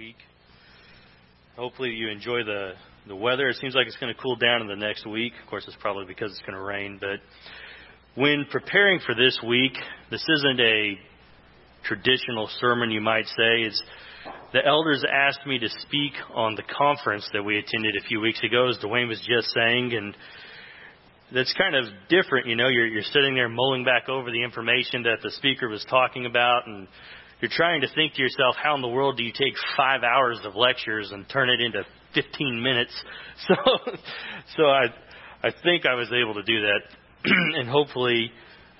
week. Hopefully, you enjoy the the weather. It seems like it's going to cool down in the next week. Of course, it's probably because it's going to rain. But when preparing for this week, this isn't a traditional sermon, you might say. It's the elders asked me to speak on the conference that we attended a few weeks ago, as Dwayne was just saying, and that's kind of different. You know, you're you're sitting there mulling back over the information that the speaker was talking about, and you're trying to think to yourself, how in the world do you take five hours of lectures and turn it into 15 minutes? So, so I I think I was able to do that, and hopefully.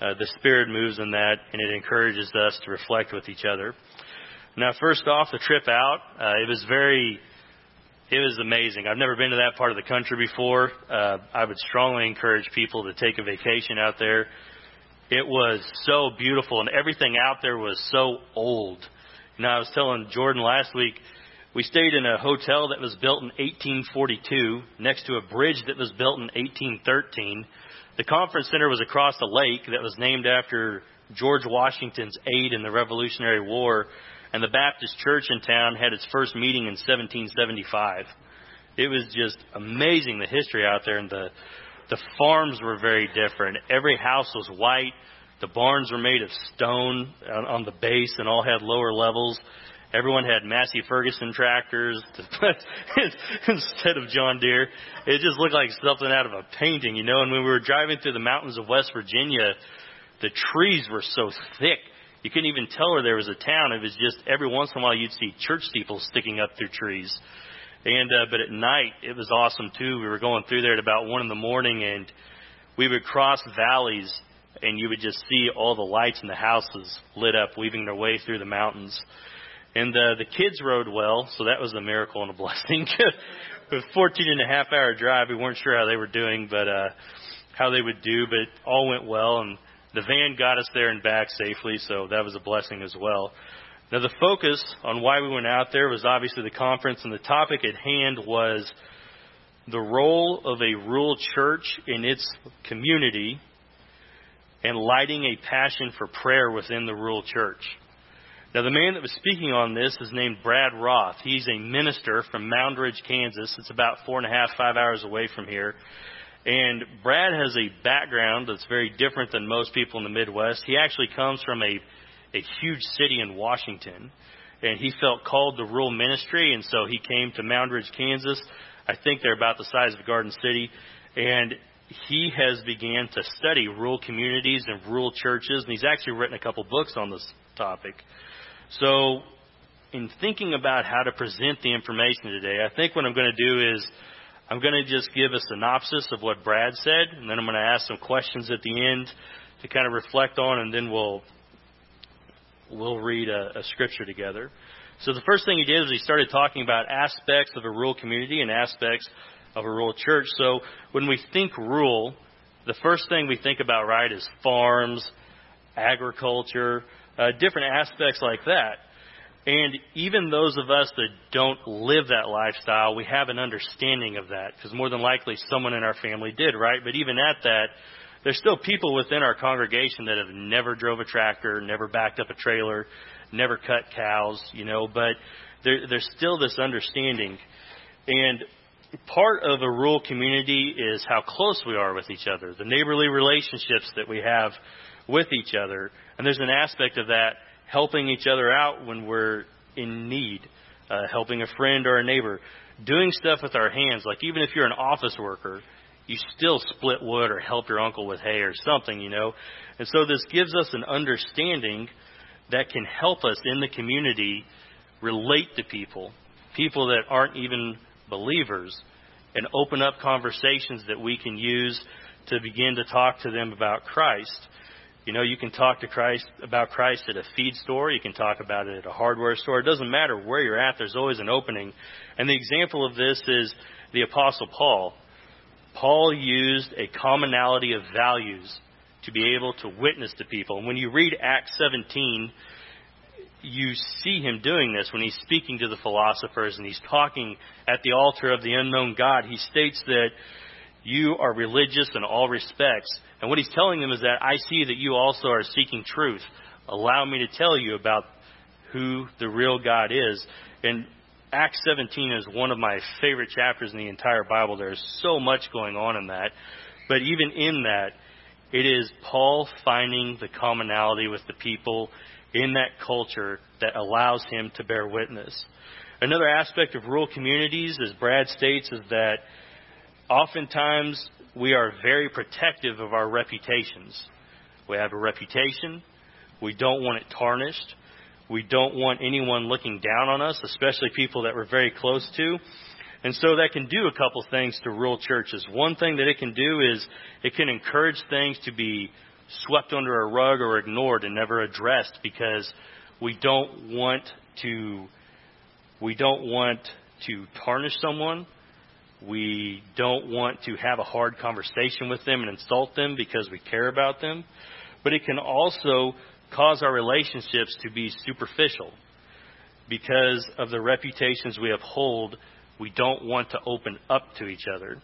Uh, the Spirit moves in that, and it encourages us to reflect with each other. Now, first off, the trip out, uh, it was very, it was amazing. I've never been to that part of the country before. Uh, I would strongly encourage people to take a vacation out there. It was so beautiful, and everything out there was so old. You know, I was telling Jordan last week, we stayed in a hotel that was built in 1842 next to a bridge that was built in 1813. The conference center was across a lake that was named after George Washington's aide in the Revolutionary War and the Baptist church in town had its first meeting in 1775. It was just amazing the history out there, and the the farms were very different. Every house was white. The barns were made of stone on, the base and all had lower levels. Everyone had Massey Ferguson tractors instead of John Deere. It just looked like something out of a painting, you know. And when we were driving through the mountains of West Virginia, the trees were so thick you couldn't even tell where there was a town. It was just every once in a while you'd see church steeples sticking up through trees. And uh, but at night it was awesome too. We were going through there at about one in the morning, and we would cross valleys, and you would just see all the lights in the houses lit up, weaving their way through the mountains. And uh, the kids rode well, so that was a miracle and a blessing. With 14 and a half hour drive, we weren't sure how they were doing, but uh, how they would do, but all went well. And the van got us there and back safely, so that was a blessing as well. Now, the focus on why we went out there was obviously the conference, and the topic at hand was the role of a rural church in its community and lighting a passion for prayer within the rural church. Now, the man that was speaking on this is named Brad Roth. He's a minister from Moundridge, Kansas. It's about four and a half, five hours away from here. And Brad has a background that's very different than most people in the Midwest. He actually comes from a, a huge city in Washington, and he felt called to rural ministry, and so he came to Moundridge, Kansas. I think they're about the size of Garden City, and he has began to study rural communities and rural churches, and he's actually written a couple books on this topic. So, in thinking about how to present the information today, I think what I'm going to do is I'm going to just give a synopsis of what Brad said, and then I'm going to ask some questions at the end to kind of reflect on, and then we'll we'll read a, a scripture together. So the first thing he did was he started talking about aspects of a rural community and aspects of a rural church. So when we think rural, the first thing we think about, right, is farms, agriculture, uh, different aspects like that. And even those of us that don't live that lifestyle, we have an understanding of that because more than likely someone in our family did, right? But even at that, there's still people within our congregation that have never drove a tractor, never backed up a trailer, never cut cows, you know, but there, there's still this understanding. And part of a rural community is how close we are with each other, the neighborly relationships that we have with each other. And there's an aspect of that helping each other out when we're in need, uh, helping a friend or a neighbor, doing stuff with our hands. Like even if you're an office worker, you still split wood or help your uncle with hay or something, you know. And so this gives us an understanding that can help us in the community relate to people, people that aren't even believers, and open up conversations that we can use to begin to talk to them about Christ. You know, you can talk to Christ about Christ at a feed store. You can talk about it at a hardware store. It doesn't matter where you're at. There's always an opening. And the example of this is the Apostle Paul. Paul used a commonality of values to be able to witness to people. And when you read Acts 17, you see him doing this when he's speaking to the philosophers and he's talking at the altar of the unknown God. He states that you are religious in all respects. And what he's telling them is that I see that you also are seeking truth. Allow me to tell you about who the real God is. And Acts 17 is one of my favorite chapters in the entire Bible. There's so much going on in that. But even in that, it is Paul finding the commonality with the people in that culture that allows him to bear witness. Another aspect of rural communities, as Brad states, is that oftentimes we are very protective of our reputations. We have a reputation. We don't want it tarnished. We don't want anyone looking down on us, especially people that we're very close to. And so that can do a couple things to rural churches. One thing that it can do is it can encourage things to be swept under a rug or ignored and never addressed because we don't want to we don't want to tarnish someone. We don't want to have a hard conversation with them and insult them because we care about them. But it can also cause our relationships to be superficial because of the reputations we uphold we don't want to open up to each other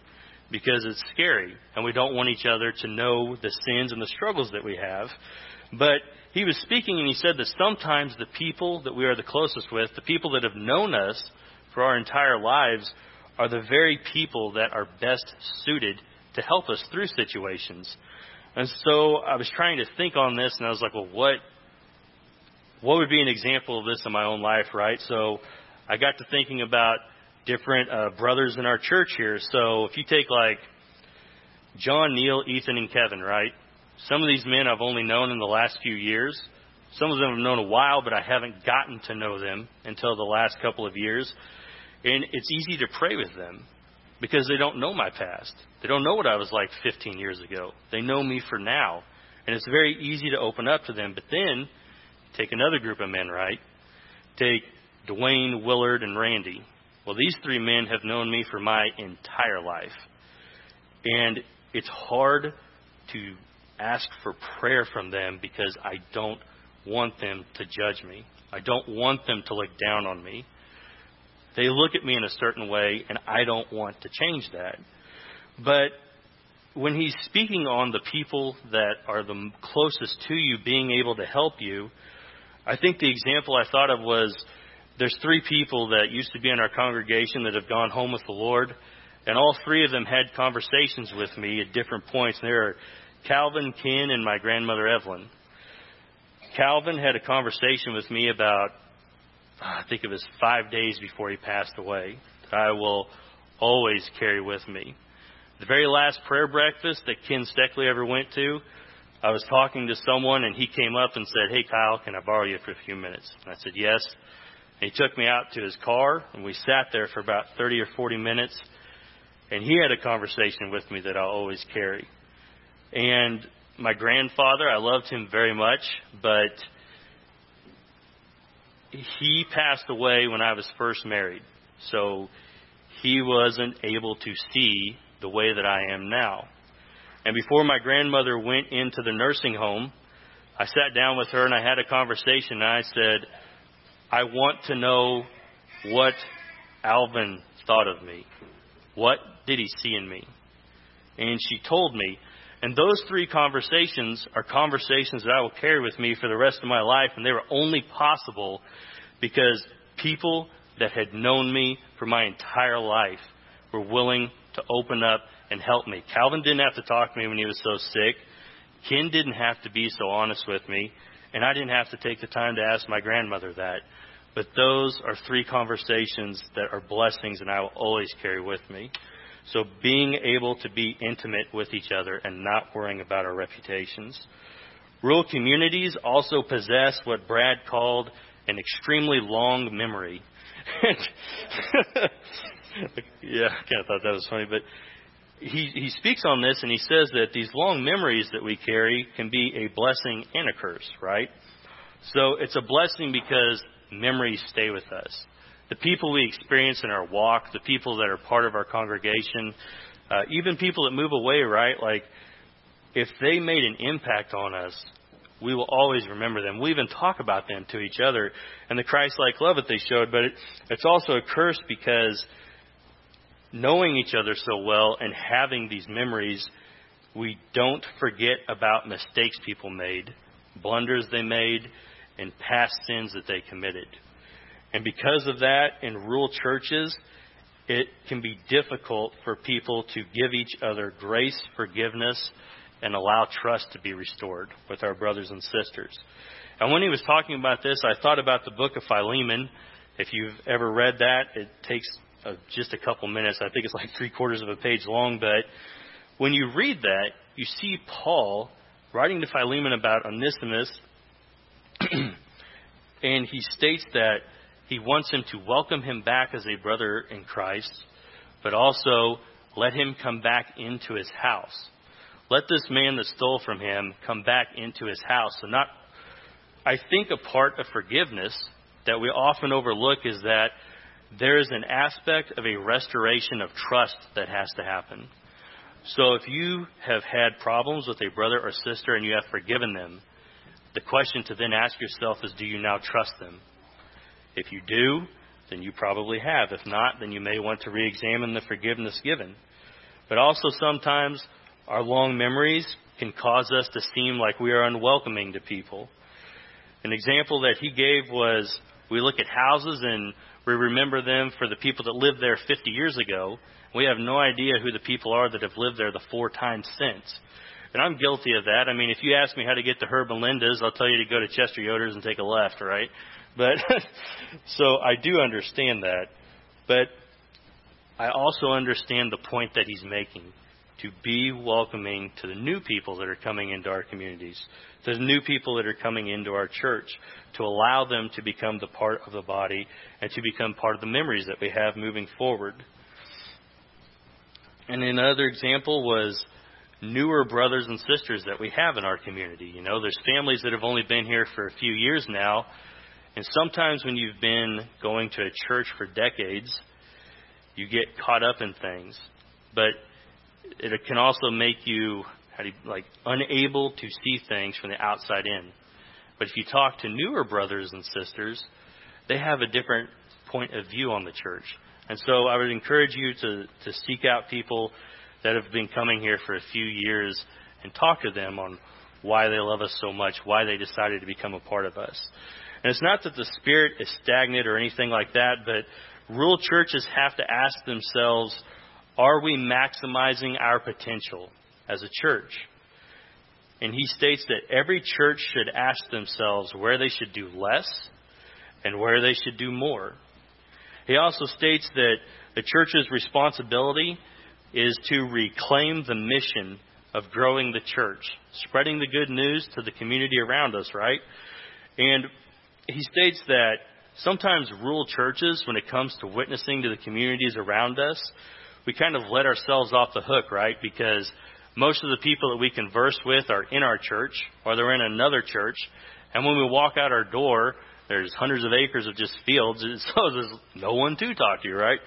because it's scary and we don't want each other to know the sins and the struggles that we have. But he was speaking and he said that sometimes the people that we are the closest with, the people that have known us for our entire lives, are the very people that are best suited to help us through situations. And so I was trying to think on this and I was like, well, what what would be an example of this in my own life, right? So I got to thinking about different uh, brothers in our church here. So if you take like John, Neil, Ethan, and Kevin, right? Some of these men I've only known in the last few years. Some of them I've known a while, but I haven't gotten to know them until the last couple of years. And it's easy to pray with them because they don't know my past. They don't know what I was like 15 years ago. They know me for now. And it's very easy to open up to them. But then, take another group of men, right? Take Dwayne, Willard, and Randy. Well, these three men have known me for my entire life. And it's hard to ask for prayer from them because I don't want them to judge me. I don't want them to look down on me. They look at me in a certain way, and I don't want to change that. But when he's speaking on the people that are the closest to you being able to help you, I think the example I thought of was there's three people that used to be in our congregation that have gone home with the Lord, and all three of them had conversations with me at different points. And they are Calvin, Ken, and my grandmother Evelyn. Calvin had a conversation with me about, I think it was five days before he passed away, that I will always carry with me. The very last prayer breakfast that Ken Steckley ever went to, I was talking to someone and he came up and said, Hey Kyle, can I borrow you for a few minutes? And I said, Yes. He took me out to his car, and we sat there for about 30 or 40 minutes, and he had a conversation with me that I'll always carry. And my grandfather, I loved him very much, but he passed away when I was first married. So he wasn't able to see the way that I am now. And before my grandmother went into the nursing home, I sat down with her and I had a conversation and I said, I want to know what Alvin thought of me. What did he see in me? And she told me. And those three conversations are conversations that I will carry with me for the rest of my life. And they were only possible because people that had known me for my entire life were willing to open up and help me. Calvin didn't have to talk to me when he was so sick. Ken didn't have to be so honest with me. And I didn't have to take the time to ask my grandmother that. But those are three conversations that are blessings and I will always carry with me. So being able to be intimate with each other and not worrying about our reputations. Rural communities also possess what Brad called an extremely long memory. yeah, I kind of thought that was funny, but he, he speaks on this and he says that these long memories that we carry can be a blessing and a curse, right? So it's a blessing because memories stay with us. The people we experience in our walk, the people that are part of our congregation, uh, even people that move away, right? Like, if they made an impact on us, we will always remember them. We even talk about them to each other and the Christ-like love that they showed. But it, it's also a curse because knowing each other so well and having these memories, we don't forget about mistakes people made, blunders they made, and past sins that they committed. And because of that, in rural churches, it can be difficult for people to give each other grace, forgiveness, and allow trust to be restored with our brothers and sisters. And when he was talking about this, I thought about the book of Philemon. If you've ever read that, it takes uh, just a couple minutes. I think it's like three quarters of a page long. But when you read that, you see Paul writing to Philemon about Onesimus, and he states that he wants him to welcome him back as a brother in Christ, but also let him come back into his house. Let this man that stole from him come back into his house. So not I think a part of forgiveness that we often overlook is that there is an aspect of a restoration of trust that has to happen. So if you have had problems with a brother or sister and you have forgiven them, the question to then ask yourself is do you now trust them? If you do, then you probably have. If not, then you may want to re examine the forgiveness given. But also sometimes our long memories can cause us to seem like we are unwelcoming to people. An example that he gave was we look at houses and we remember them for the people that lived there 50 years ago. We have no idea who the people are that have lived there the four times since. And I'm guilty of that. I mean, if you ask me how to get to Herb and Linda's, I'll tell you to go to Chester Yoder's and take a left, right? But so I do understand that. But I also understand the point that he's making to be welcoming to the new people that are coming into our communities, to the new people that are coming into our church, to allow them to become the part of the body and to become part of the memories that we have moving forward. And another example was newer brothers and sisters that we have in our community. You know, there's families that have only been here for a few years now and sometimes when you've been going to a church for decades, you get caught up in things. But it can also make you, how do you, like unable to see things from the outside in. But if you talk to newer brothers and sisters, they have a different point of view on the church. And so I would encourage you to, to seek out people that have been coming here for a few years and talk to them on why they love us so much, why they decided to become a part of us. And it's not that the spirit is stagnant or anything like that, but rural churches have to ask themselves, are we maximizing our potential as a church? And he states that every church should ask themselves where they should do less and where they should do more. He also states that the church's responsibility is to reclaim the mission of growing the church, spreading the good news to the community around us, right? And he states that sometimes rural churches, when it comes to witnessing to the communities around us, we kind of let ourselves off the hook, right? Because most of the people that we converse with are in our church or they're in another church. And when we walk out our door, there's hundreds of acres of just fields, so there's no one to talk to, right?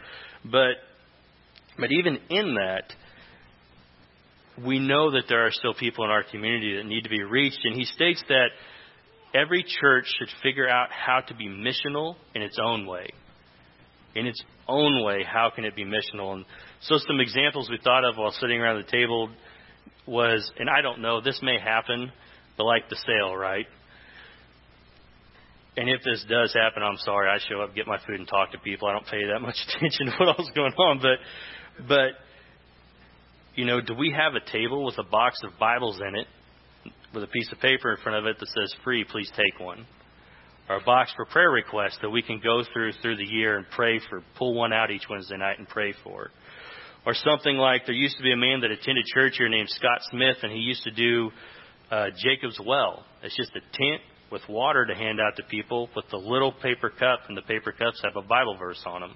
But, but even in that, we know that there are still people in our community that need to be reached. And he states that every church should figure out how to be missional in its own way. In its own way, how can it be missional? And so, some examples we thought of while sitting around the table was, and I don't know, this may happen, but like the sale, right? And if this does happen, I'm sorry. I show up, get my food, and talk to people. I don't pay that much attention to what else going on, but, but, you know, do we have a table with a box of Bibles in it with a piece of paper in front of it that says free, please take one. Or a box for prayer requests that we can go through through the year and pray for, pull one out each Wednesday night and pray for. Or something like there used to be a man that attended church here named Scott Smith, and he used to do uh, Jacob's Well. It's just a tent with water to hand out to people with the little paper cup, and the paper cups have a Bible verse on them.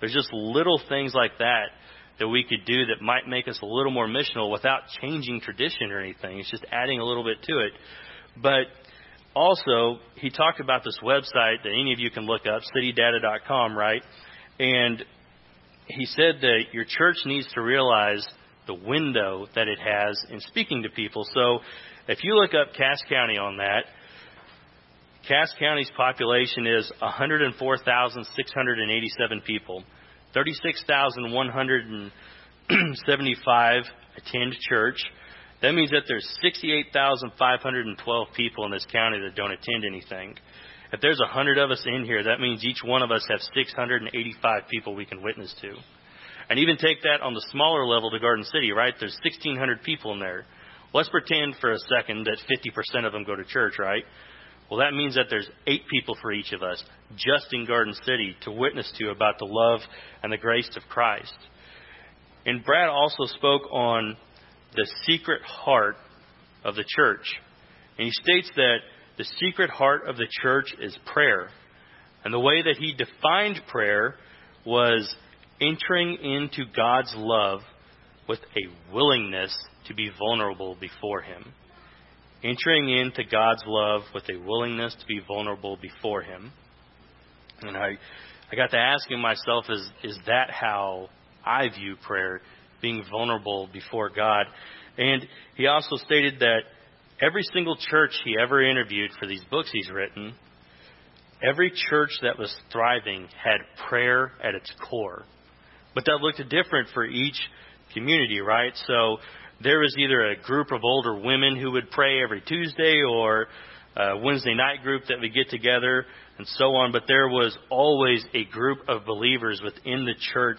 There's just little things like that that we could do that might make us a little more missional without changing tradition or anything. It's just adding a little bit to it. But also, he talked about this website that any of you can look up, citydata.com, right? And he said that your church needs to realize the window that it has in speaking to people. So if you look up Cass County on that, Cass County's population is 104,687 people. 36,175 attend church. That means that there's 68,512 people in this county that don't attend anything. If there's a hundred of us in here, that means each one of us have 685 people we can witness to. And even take that on the smaller level to Garden City, right? There's 1,600 people in there. Let's pretend for a second that 50% of them go to church, right? Well, that means that there's eight people for each of us just in Garden City to witness to about the love and the grace of Christ. And Brad also spoke on the secret heart of the church. And he states that the secret heart of the church is prayer. And the way that he defined prayer was entering into God's love with a willingness to be vulnerable before Him. Entering into God's love with a willingness to be vulnerable before Him. And I, I got to asking myself, is, is that how I view prayer? Being vulnerable before God. And he also stated that every single church he ever interviewed for these books he's written, every church that was thriving had prayer at its core. But that looked different for each community, right? So there was either a group of older women who would pray every Tuesday or a Wednesday night group that would get together and so on, but there was always a group of believers within the church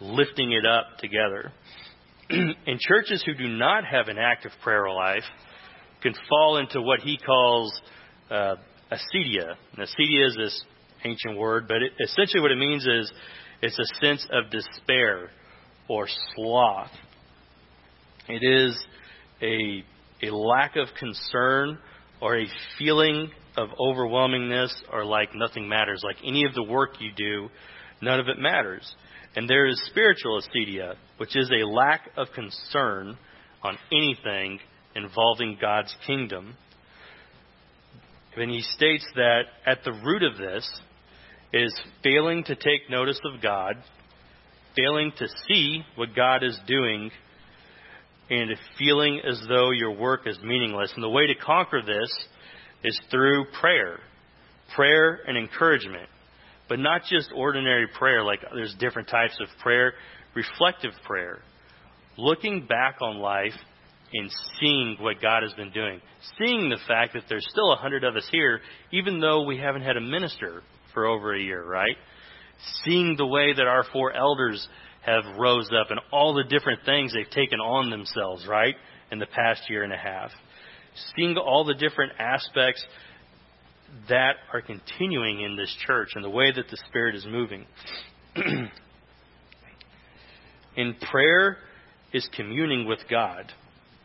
lifting it up together. and churches who do not have an active prayer life can fall into what he calls uh, acedia. And acedia is this ancient word, but it, essentially what it means is it's a sense of despair or sloth. It is a, a lack of concern or a feeling of overwhelmingness or like nothing matters. Like any of the work you do, none of it matters. And there is spiritual acedia, which is a lack of concern on anything involving God's kingdom. And he states that at the root of this is failing to take notice of God, failing to see what God is doing, and feeling as though your work is meaningless. And the way to conquer this is through prayer, prayer and encouragement. But not just ordinary prayer, like there's different types of prayer, reflective prayer. Looking back on life and seeing what God has been doing. Seeing the fact that there's still a hundred of us here, even though we haven't had a minister for over a year, right? Seeing the way that our four elders have rose up and all the different things they've taken on themselves, right, in the past year and a half. Seeing all the different aspects that are continuing in this church and the way that the Spirit is moving. in prayer is communing with God.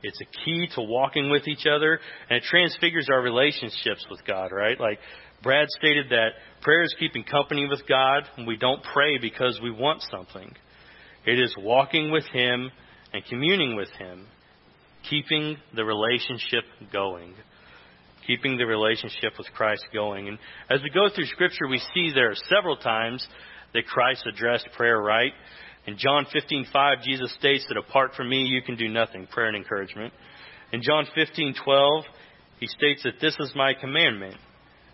It's a key to walking with each other, and it transfigures our relationships with God, right? Like Brad stated that prayer is keeping company with God, and we don't pray because we want something. It is walking with Him and communing with Him, keeping the relationship going. Keeping the relationship with Christ going. And as we go through Scripture, we see there are several times that Christ addressed prayer right. In John 15:5, Jesus states that apart from me, you can do nothing. Prayer and encouragement. In John 15:12, he states that this is my commandment,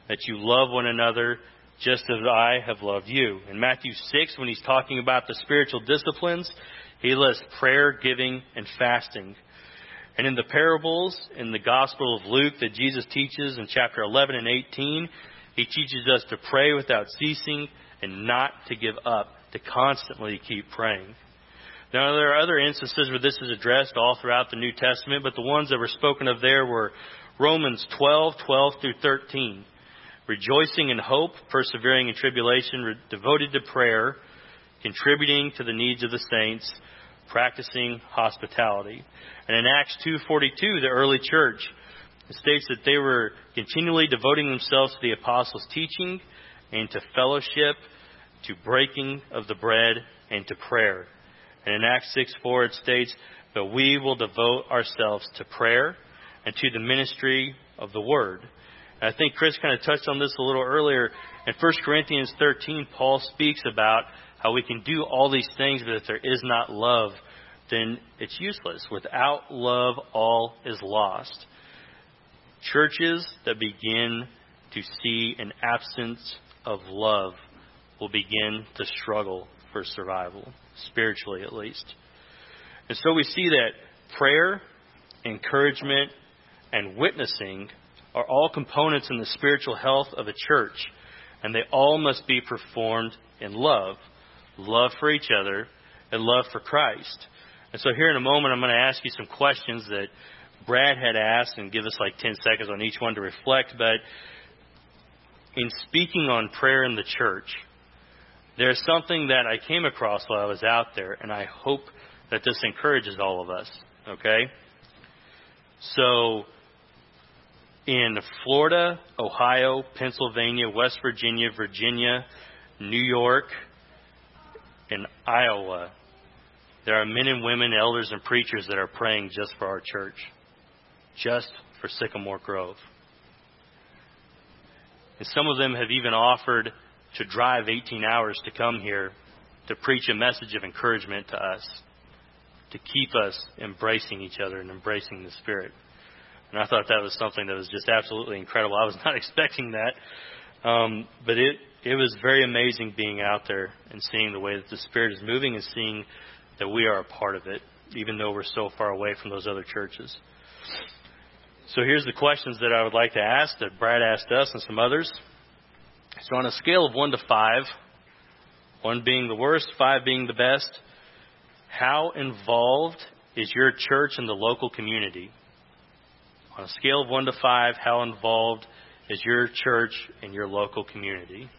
that you love one another just as I have loved you. In Matthew 6, when he's talking about the spiritual disciplines, he lists prayer, giving, and fasting. And in the parables in the Gospel of Luke that Jesus teaches in chapter 11 and 18, he teaches us to pray without ceasing and not to give up, to constantly keep praying. Now, there are other instances where this is addressed all throughout the New Testament, but the ones that were spoken of there were Romans 12, 12 through 13 rejoicing in hope, persevering in tribulation, re- devoted to prayer, contributing to the needs of the saints, practicing hospitality. And in Acts 2:42, the early church states that they were continually devoting themselves to the apostles' teaching and to fellowship, to breaking of the bread, and to prayer. And in Acts 6:4 it states, "But we will devote ourselves to prayer and to the ministry of the word." I think Chris kind of touched on this a little earlier. In 1 Corinthians 13, Paul speaks about how we can do all these things, but if there is not love, then it's useless. Without love, all is lost. Churches that begin to see an absence of love will begin to struggle for survival, spiritually at least. And so we see that prayer, encouragement, and witnessing are all components in the spiritual health of a church, and they all must be performed in love love for each other and love for Christ. And so, here in a moment, I'm going to ask you some questions that Brad had asked and give us like 10 seconds on each one to reflect. But in speaking on prayer in the church, there's something that I came across while I was out there, and I hope that this encourages all of us. Okay? So, in Florida, Ohio, Pennsylvania, West Virginia, Virginia, New York, and Iowa, there are men and women, elders and preachers that are praying just for our church, just for Sycamore Grove. And some of them have even offered to drive 18 hours to come here to preach a message of encouragement to us, to keep us embracing each other and embracing the Spirit. And I thought that was something that was just absolutely incredible. I was not expecting that. Um, but it, it was very amazing being out there and seeing the way that the Spirit is moving and seeing that we are a part of it, even though we're so far away from those other churches. So here's the questions that I would like to ask that Brad asked us and some others. So on a scale of 1 to 5, 1 being the worst, 5 being the best, how involved is your church in the local community? On a scale of 1 to 5, how involved is your church in your local community?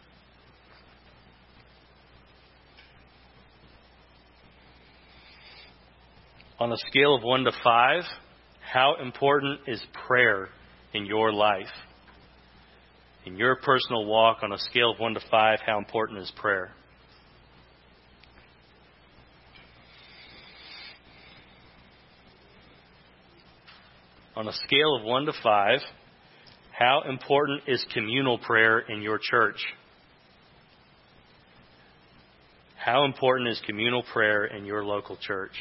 On a scale of 1 to 5, how important is prayer in your life? In your personal walk, on a scale of 1 to 5, how important is prayer? On a scale of 1 to 5, how important is communal prayer in your church? How important is communal prayer in your local church?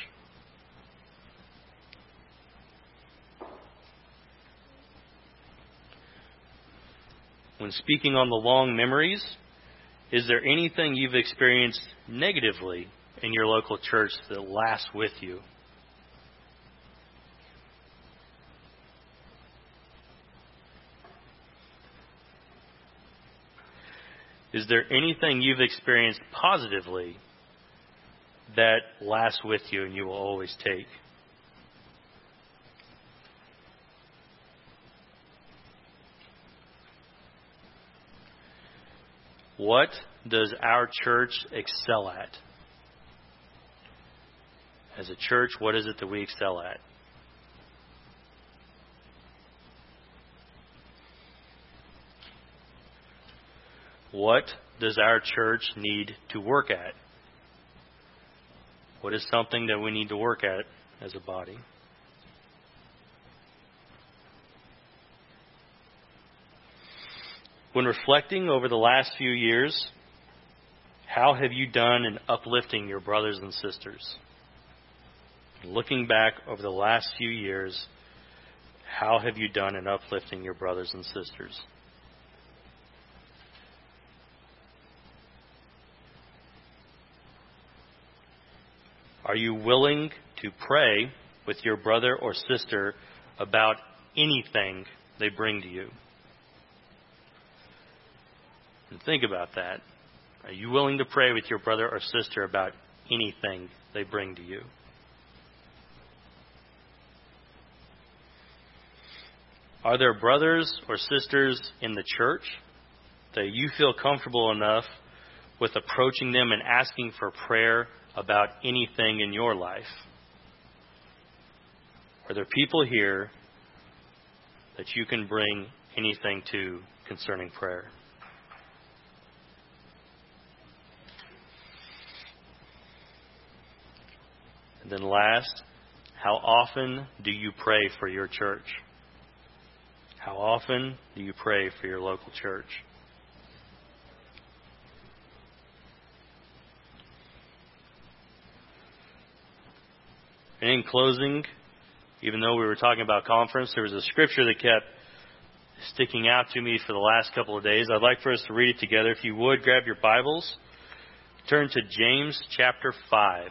when speaking on the long memories, is there anything you've experienced negatively in your local church that lasts with you? Is there anything you've experienced positively that lasts with you and you will always take? What does our church excel at? As a church, what is it that we excel at? What does our church need to work at? What is something that we need to work at as a body? When reflecting over the last few years, how have you done in uplifting your brothers and sisters? Looking back over the last few years, how have you done in uplifting your brothers and sisters? Are you willing to pray with your brother or sister about anything they bring to you? And think about that. Are you willing to pray with your brother or sister about anything they bring to you? Are there brothers or sisters in the church that you feel comfortable enough with approaching them and asking for prayer about anything in your life? Are there people here that you can bring anything to concerning prayer? And then last, how often do you pray for your church? How often do you pray for your local church? In closing, even though we were talking about conference, there was a scripture that kept sticking out to me for the last couple of days. I'd like for us to read it together. If you would, grab your Bibles, turn to James chapter 5.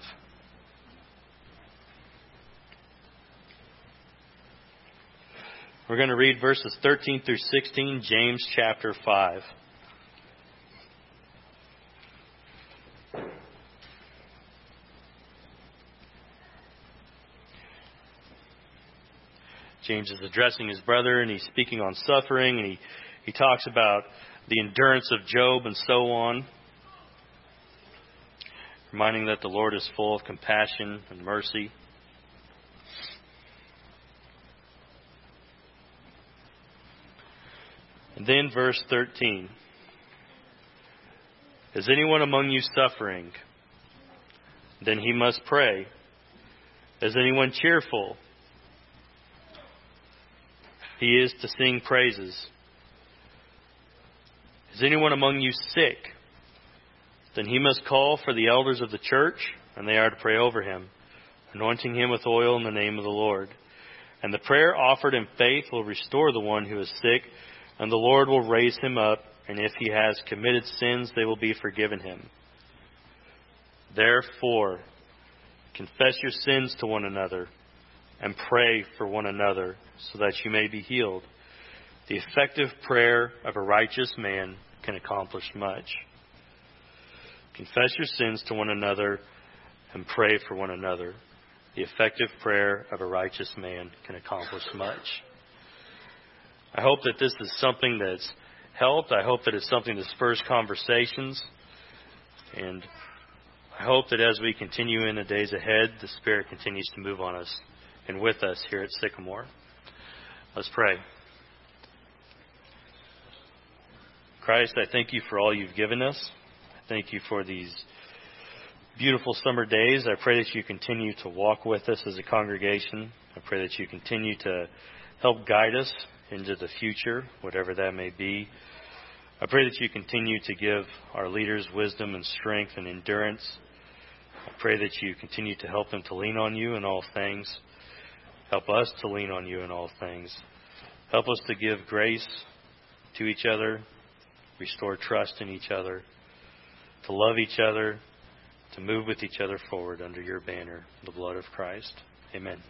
We're going to read verses 13 through 16, James chapter 5. James is addressing his brother and he's speaking on suffering and he, he talks about the endurance of Job and so on, reminding that the Lord is full of compassion and mercy. And then verse 13. Is anyone among you suffering? Then he must pray. Is anyone cheerful? He is to sing praises. Is anyone among you sick? Then he must call for the elders of the church, and they are to pray over him, anointing him with oil in the name of the Lord. And the prayer offered in faith will restore the one who is sick, and the Lord will raise him up, and if he has committed sins, they will be forgiven him. Therefore, confess your sins to one another and pray for one another so that you may be healed. The effective prayer of a righteous man can accomplish much. Confess your sins to one another and pray for one another. The effective prayer of a righteous man can accomplish much. I hope that this is something that's helped. I hope that it's something that spurs conversations. And I hope that as we continue in the days ahead, the Spirit continues to move on us and with us here at Sycamore. Let's pray. Christ, I thank you for all you've given us. Thank you for these beautiful summer days. I pray that you continue to walk with us as a congregation. I pray that you continue to help guide us into the future, whatever that may be. I pray that you continue to give our leaders wisdom and strength and endurance. I pray that you continue to help them to lean on you in all things. Help us to lean on you in all things. Help us to give grace to each other, restore trust in each other, to love each other, to move with each other forward under your banner, the blood of Christ. Amen.